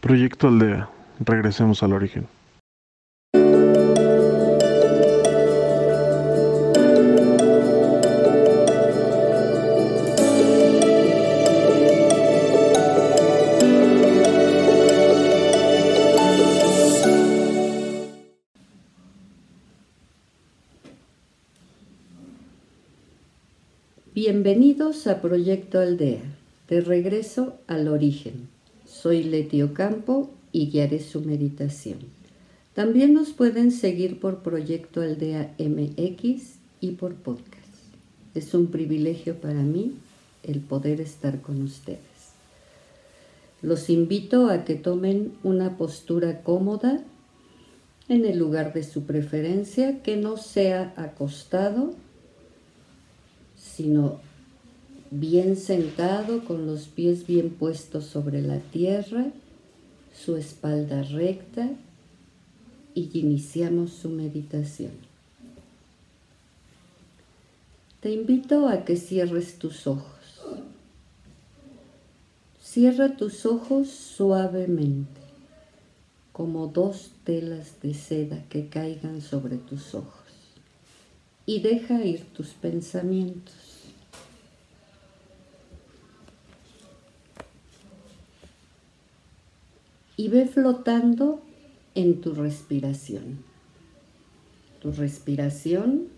Proyecto Aldea. Regresemos al origen. Bienvenidos a Proyecto Aldea, de regreso al origen. Soy Leti Ocampo y guiaré su meditación. También nos pueden seguir por Proyecto Aldea MX y por podcast. Es un privilegio para mí el poder estar con ustedes. Los invito a que tomen una postura cómoda en el lugar de su preferencia, que no sea acostado sino bien sentado con los pies bien puestos sobre la tierra, su espalda recta y iniciamos su meditación. Te invito a que cierres tus ojos. Cierra tus ojos suavemente, como dos telas de seda que caigan sobre tus ojos, y deja ir tus pensamientos. Y ve flotando en tu respiración. Tu respiración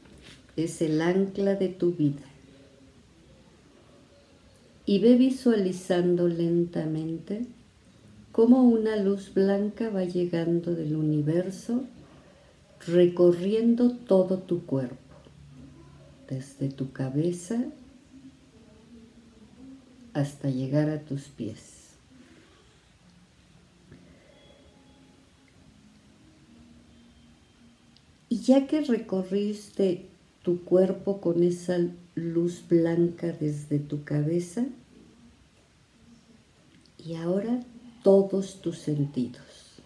es el ancla de tu vida. Y ve visualizando lentamente cómo una luz blanca va llegando del universo recorriendo todo tu cuerpo, desde tu cabeza hasta llegar a tus pies. Ya que recorriste tu cuerpo con esa luz blanca desde tu cabeza, y ahora todos tus sentidos,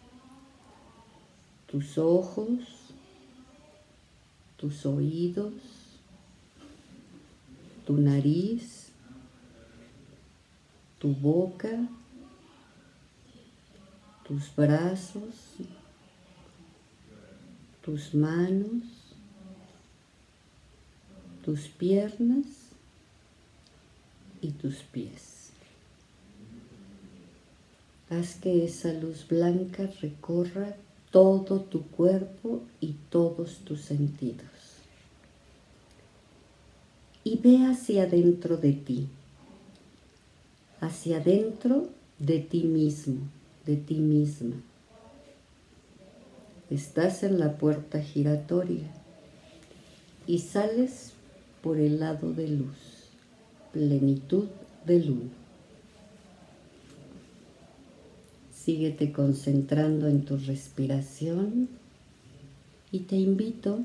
tus ojos, tus oídos, tu nariz, tu boca, tus brazos, tus manos, tus piernas y tus pies. Haz que esa luz blanca recorra todo tu cuerpo y todos tus sentidos. Y ve hacia adentro de ti, hacia adentro de ti mismo, de ti misma estás en la puerta giratoria y sales por el lado de luz, plenitud de luz. Síguete concentrando en tu respiración y te invito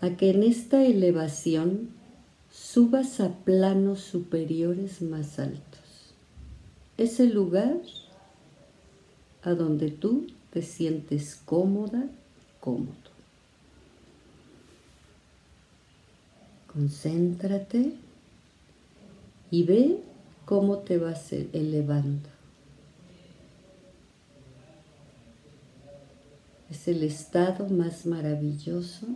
a que en esta elevación subas a planos superiores más altos. Ese lugar a donde tú te sientes cómoda, cómodo. Concéntrate y ve cómo te vas elevando. Es el estado más maravilloso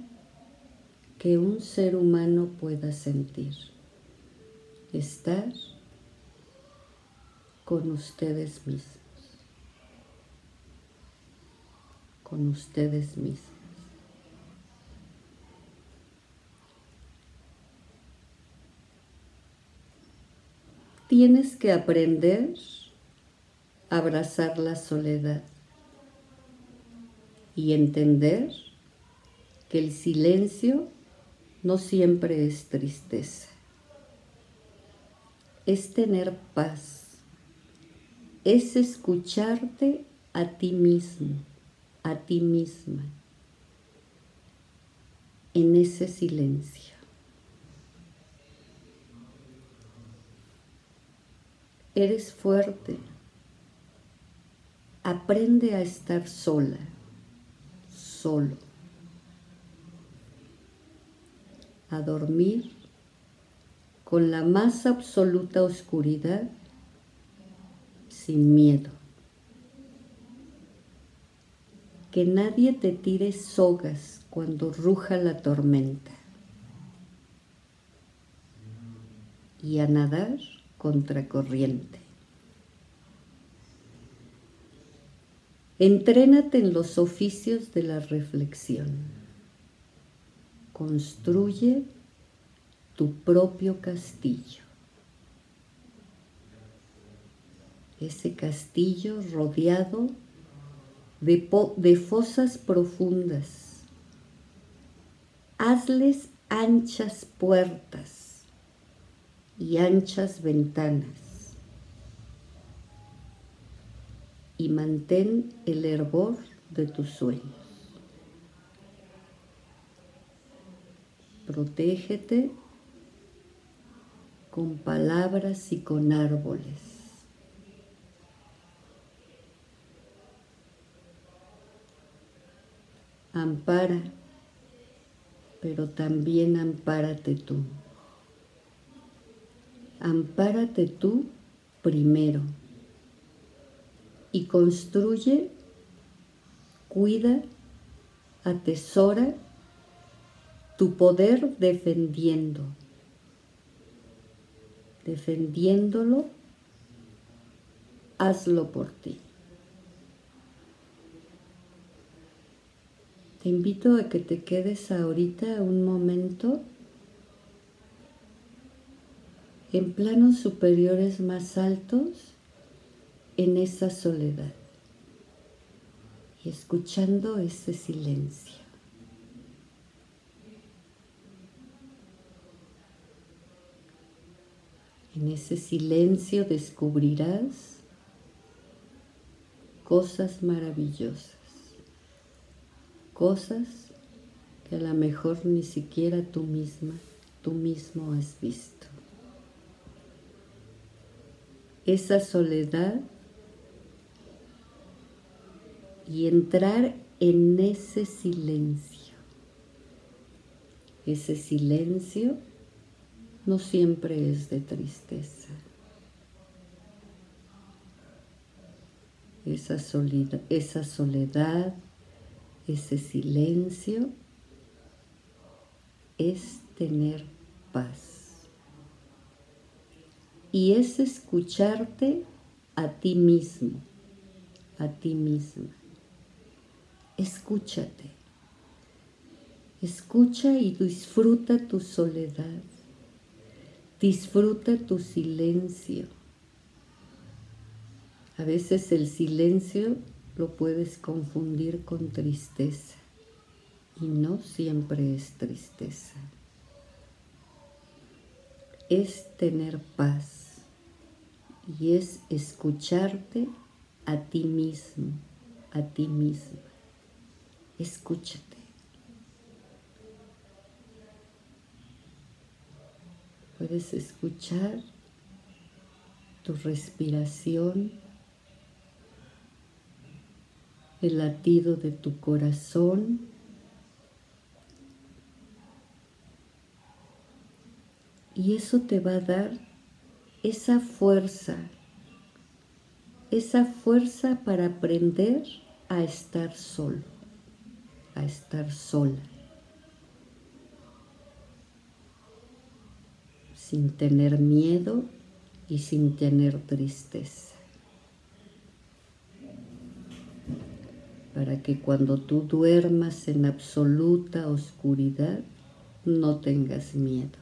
que un ser humano pueda sentir. Estar con ustedes mismos. Con ustedes mismos. Tienes que aprender a abrazar la soledad y entender que el silencio no siempre es tristeza. Es tener paz, es escucharte a ti mismo a ti misma en ese silencio. Eres fuerte. Aprende a estar sola, solo. A dormir con la más absoluta oscuridad sin miedo. Que nadie te tire sogas cuando ruja la tormenta. Y a nadar contracorriente. Entrénate en los oficios de la reflexión. Construye tu propio castillo. Ese castillo rodeado de, fosas profundas. Hazles anchas puertas y anchas ventanas y mantén el hervor de tus sueños. Protégete con palabras y con árboles. Ampara, pero también ampárate tú. Ampárate tú primero y construye, cuida, atesora tu poder defendiendo defendiéndolo, hazlo por ti. Te invito a que te quedes ahorita un momento en planos superiores más altos en esa soledad y escuchando ese silencio. En ese silencio descubrirás cosas maravillosas, cosas que a lo mejor ni siquiera tú misma, tú mismo has visto. Esa soledad y entrar en ese silencio. Ese silencio no siempre es de tristeza. Esa soledad, esa soledad, ese silencio es tener paz. Y es escucharte a ti mismo, a ti misma. Escúchate. Escucha y disfruta tu soledad. Disfruta tu silencio. A veces el silencio lo puedes confundir con tristeza y no siempre es tristeza. Es tener paz y es escucharte a ti mismo, a ti misma. Escúchate. Puedes escuchar tu respiración, el latido de tu corazón. Y eso te va a dar esa fuerza, esa fuerza para aprender a estar solo, a estar sola. sin tener miedo y sin tener tristeza. Para que cuando tú duermas en absoluta oscuridad no tengas miedo.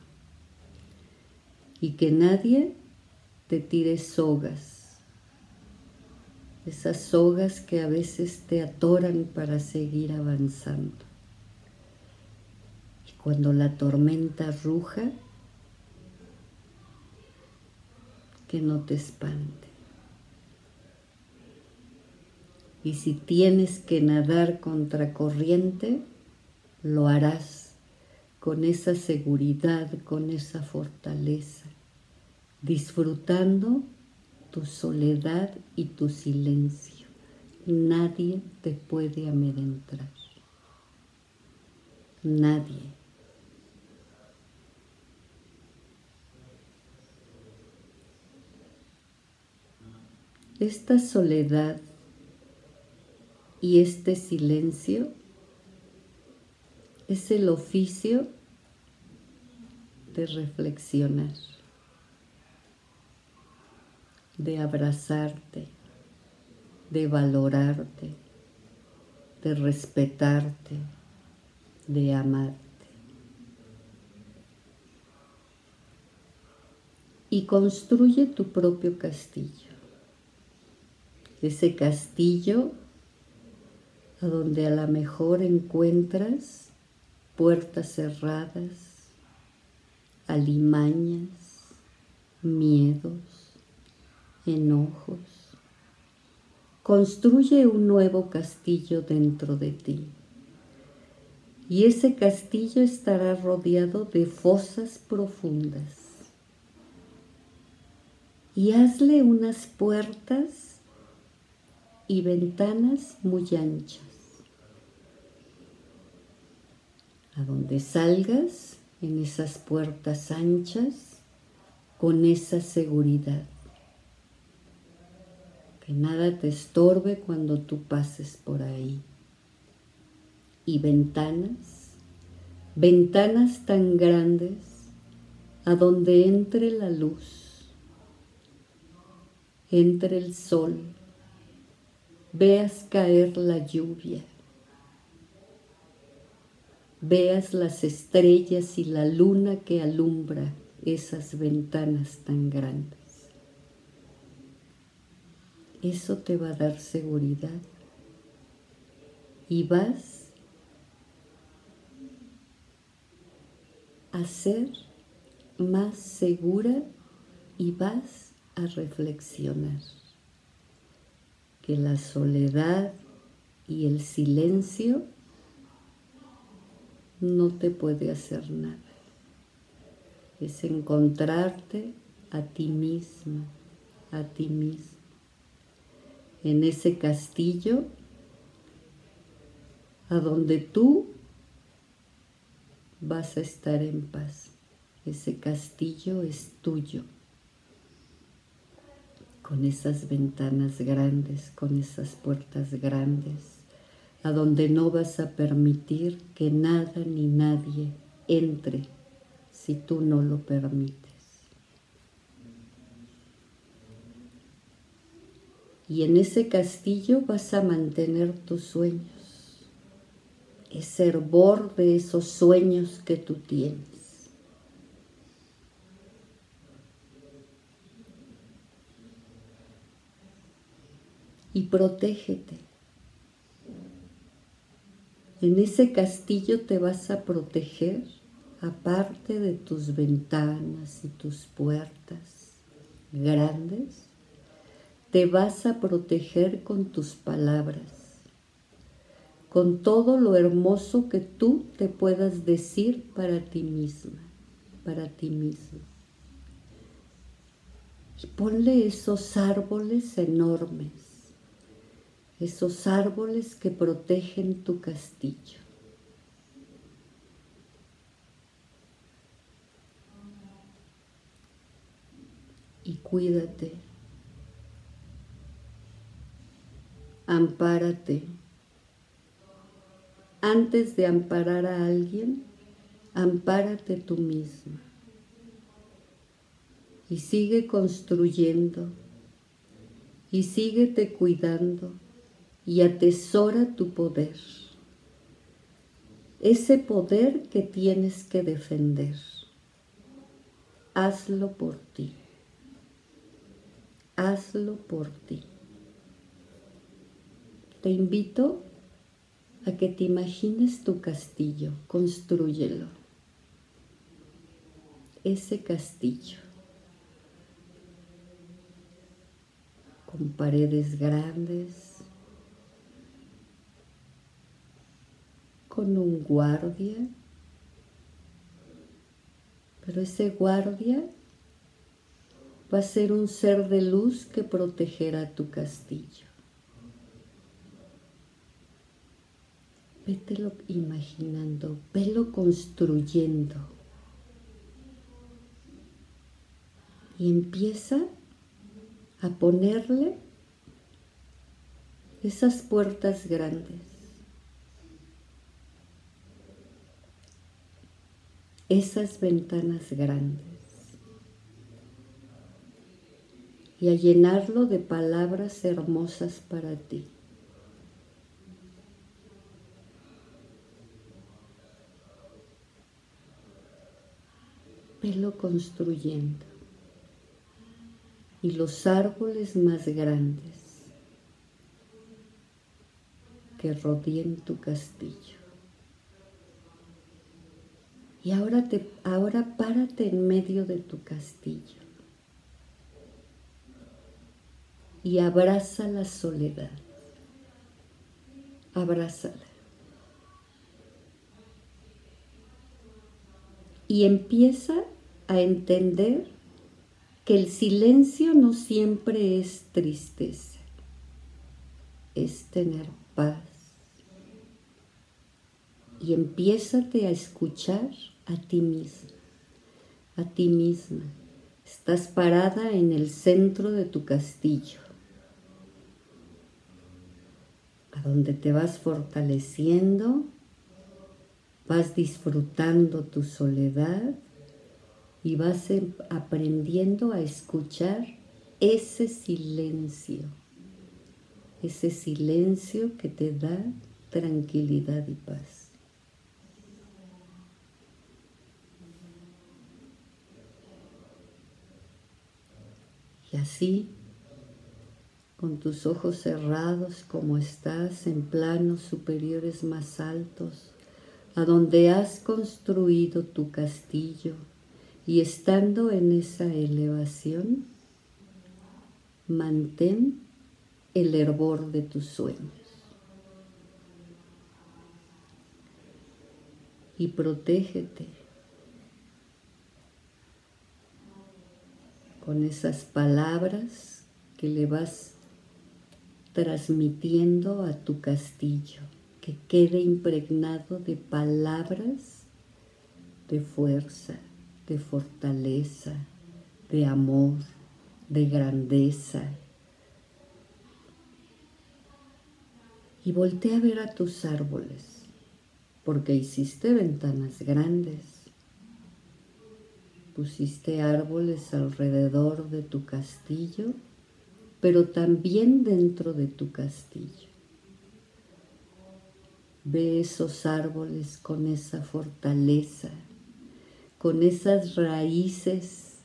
Y que nadie te tire sogas, esas sogas que a veces te atoran para seguir avanzando. Y cuando la tormenta ruja, que no te espante. Y si tienes que nadar contra corriente, lo harás con esa seguridad, con esa fortaleza, disfrutando tu soledad y tu silencio. Nadie te puede amedrentar. Nadie. esta soledad y este silencio es el oficio de reflexionar, de abrazarte, de valorarte, de respetarte, de amarte. Y construye tu propio castillo. Ese castillo a donde a lo mejor encuentras puertas cerradas, alimañas, miedos, enojos. Construye un nuevo castillo dentro de ti. Y ese castillo estará rodeado de fosas profundas. Y hazle unas puertas y ventanas muy anchas. A donde salgas en esas puertas anchas con esa seguridad. Que nada te estorbe cuando tú pases por ahí. Y ventanas, ventanas tan grandes a donde entre la luz, entre el sol, veas caer la lluvia veas las estrellas y la luna que alumbra esas ventanas tan grandes. Eso te va a dar seguridad y vas a ser más segura y vas a reflexionar que la soledad y el silencio no te puede hacer nada. Es encontrarte a ti mismo, a ti mismo. En ese castillo a donde tú vas a estar en paz. Ese castillo es tuyo, con esas ventanas grandes, con esas puertas grandes a donde no vas a permitir que nada ni nadie entre si tú no lo permites. Y en ese castillo vas a mantener tus sueños, ese hervor de esos sueños que tú tienes. Y protégete en ese castillo te vas a proteger, aparte de tus ventanas y tus puertas grandes, te vas a proteger con tus palabras, con todo lo hermoso que tú te puedas decir para ti misma, para ti mismo. Y ponle esos árboles enormes esos árboles que protegen tu castillo. Y cuídate, ampárate. Antes de amparar a alguien, ampárate tú misma. Y sigue construyendo y síguete cuidando y atesora tu poder. Ese poder que tienes que defender. Hazlo por ti. Hazlo por ti. Te invito a que te imagines tu castillo, construyelo. Ese castillo. Con paredes grandes, con un guardia, pero ese guardia va a ser un ser de luz que protegerá tu castillo. Vételo imaginando, velo construyendo. Y empieza a ponerle esas puertas grandes, esas ventanas grandes y a llenarlo de palabras hermosas para ti. Velo construyendo y los árboles más grandes que rodeen tu castillo. Y ahora, te, ahora párate en medio de tu castillo y abraza la soledad. Abrázala. Y empieza a entender que el silencio no siempre es tristeza, es tener paz. Y empiézate a escuchar a ti mismo, a ti misma. Estás parada en el centro de tu castillo, a donde te vas fortaleciendo, vas disfrutando tu soledad y vas em, aprendiendo a escuchar ese silencio, ese silencio que te da tranquilidad y paz. Así, con tus ojos cerrados como estás en planos superiores más altos, a donde has construido tu castillo, y estando en esa elevación, mantén el hervor de tus sueños. Y protégete con esas palabras que le vas transmitiendo a tu castillo, que quede impregnado de palabras de fuerza, de fortaleza, de amor, de grandeza. Y voltea a ver a tus árboles, porque hiciste ventanas grandes. Pusiste árboles alrededor de tu castillo, pero también dentro de tu castillo. Ve esos árboles con esa fortaleza, con esas raíces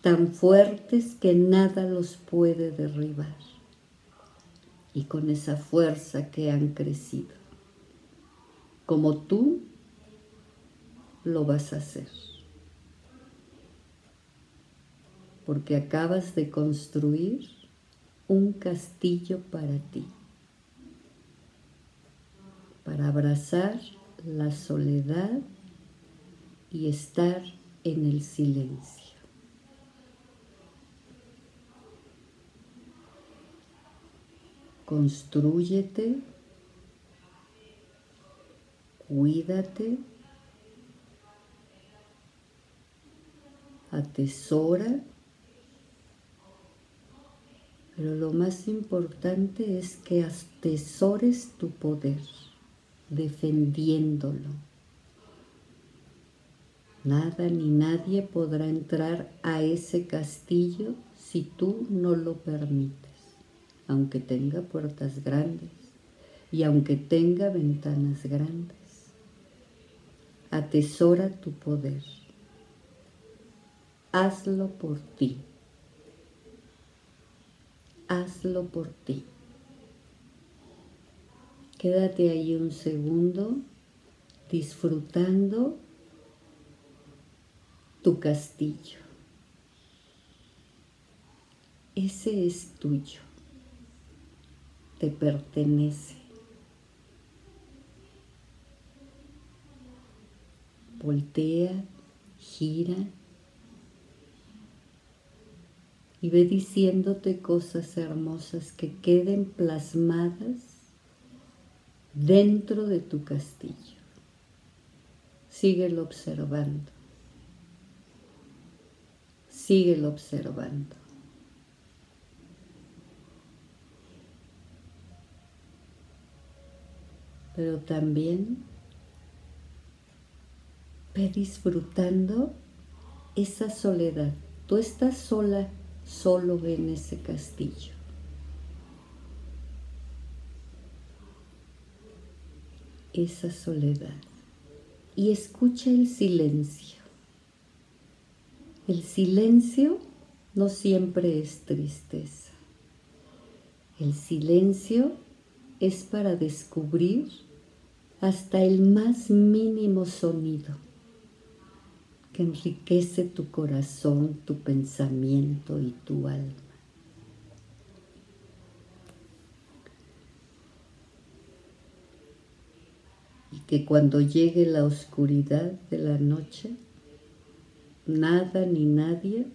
tan fuertes que nada los puede derribar y con esa fuerza que han crecido. Como tú lo vas a hacer. Porque acabas de construir un castillo para ti, para abrazar la soledad y estar en el silencio. Constrúyete, cuídate, atesora, pero lo más importante es que atesores tu poder, defendiéndolo Nada ni nadie podrá entrar a ese castillo si tú no lo permites, aunque tenga puertas grandes y aunque tenga ventanas grandes. Atesora tu poder. Hazlo por ti. Hazlo por ti. Quédate ahí un segundo disfrutando tu castillo. Ese es tuyo, te pertenece. Voltea, gira y ve diciéndote cosas hermosas que queden plasmadas dentro de tu castillo. Síguelo observando. Síguelo observando. pero también ve disfrutando esa soledad. Tú estás sola, solo en ese castillo. Esa soledad. Y escucha el silencio. El silencio no siempre es tristeza. El silencio es para descubrir hasta el más mínimo sonido que enriquece tu corazón, tu pensamiento y tu alma. Y que cuando llegue la oscuridad de la noche, nada ni nadie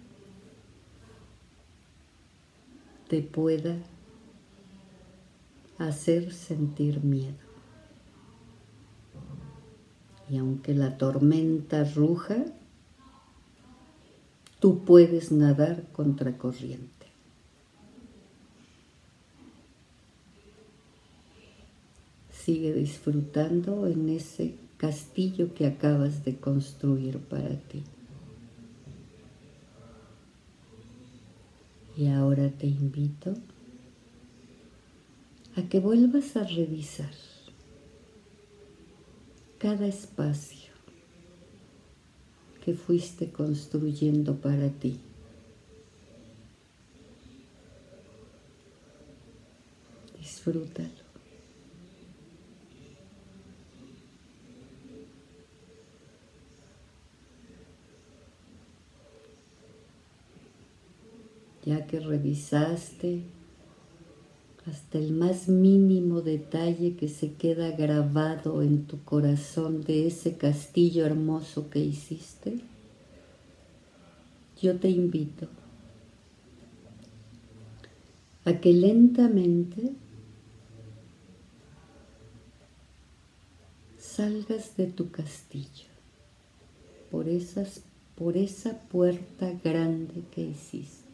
te pueda hacer sentir miedo. Y aunque la tormenta ruja, tú puedes nadar contra corriente. Sigue disfrutando en ese castillo que acabas de construir para ti. Y ahora te invito a que vuelvas a revisar cada espacio que fuiste construyendo para ti. Disfrútalo. Ya que revisaste hasta el más mínimo detalle que se queda grabado en tu corazón de ese castillo hermoso que hiciste, yo te invito a que lentamente salgas de tu castillo por, por esa puerta grande que hiciste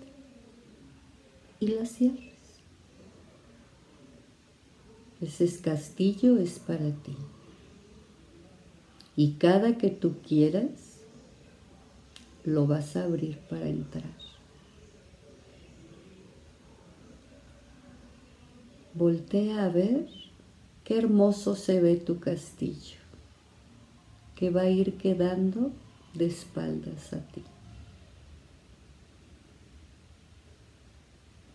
y la cierres. Ese castillo es para ti. Y cada que tú quieras, lo vas a abrir para entrar. Voltea a ver qué hermoso se ve tu castillo, que va a ir quedando de espaldas a ti.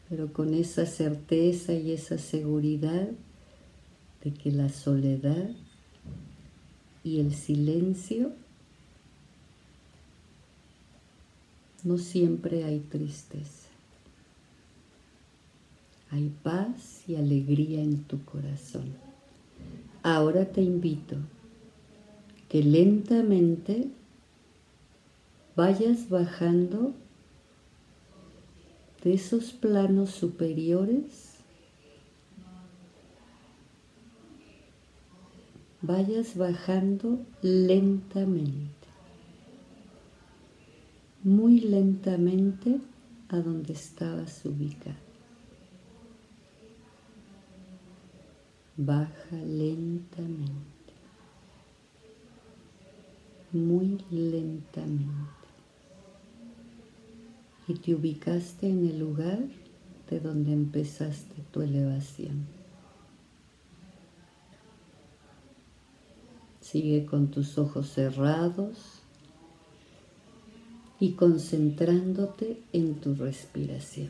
Pero con esa certeza y esa seguridad de que la soledad y el silencio no siempre hay tristeza. Hay paz y alegría en tu corazón. Ahora te invito que lentamente vayas bajando de esos planos superiores vayas bajando lentamente, muy lentamente a donde estabas ubicado. Baja lentamente, muy lentamente. Y te ubicaste en el lugar de donde empezaste tu elevación. Sigue con tus ojos cerrados y concentrándote en tu respiración.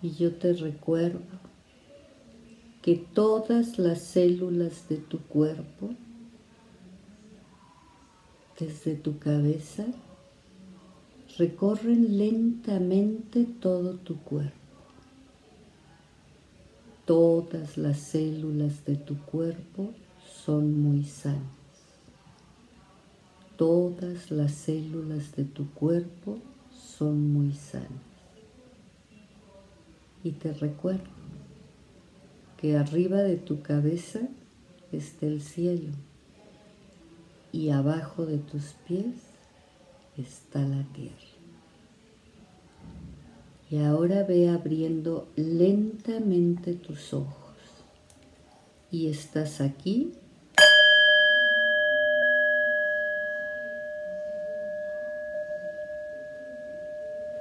Y yo te recuerdo que todas las células de tu cuerpo, desde tu cabeza, recorren lentamente todo tu cuerpo todas las células de tu cuerpo son muy sanas. Todas las células de tu cuerpo son muy sanas. Y te recuerdo que arriba de tu cabeza está el cielo y abajo de tus pies está la tierra. Y ahora ve abriendo lentamente tus ojos. Y estás aquí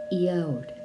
y ahora.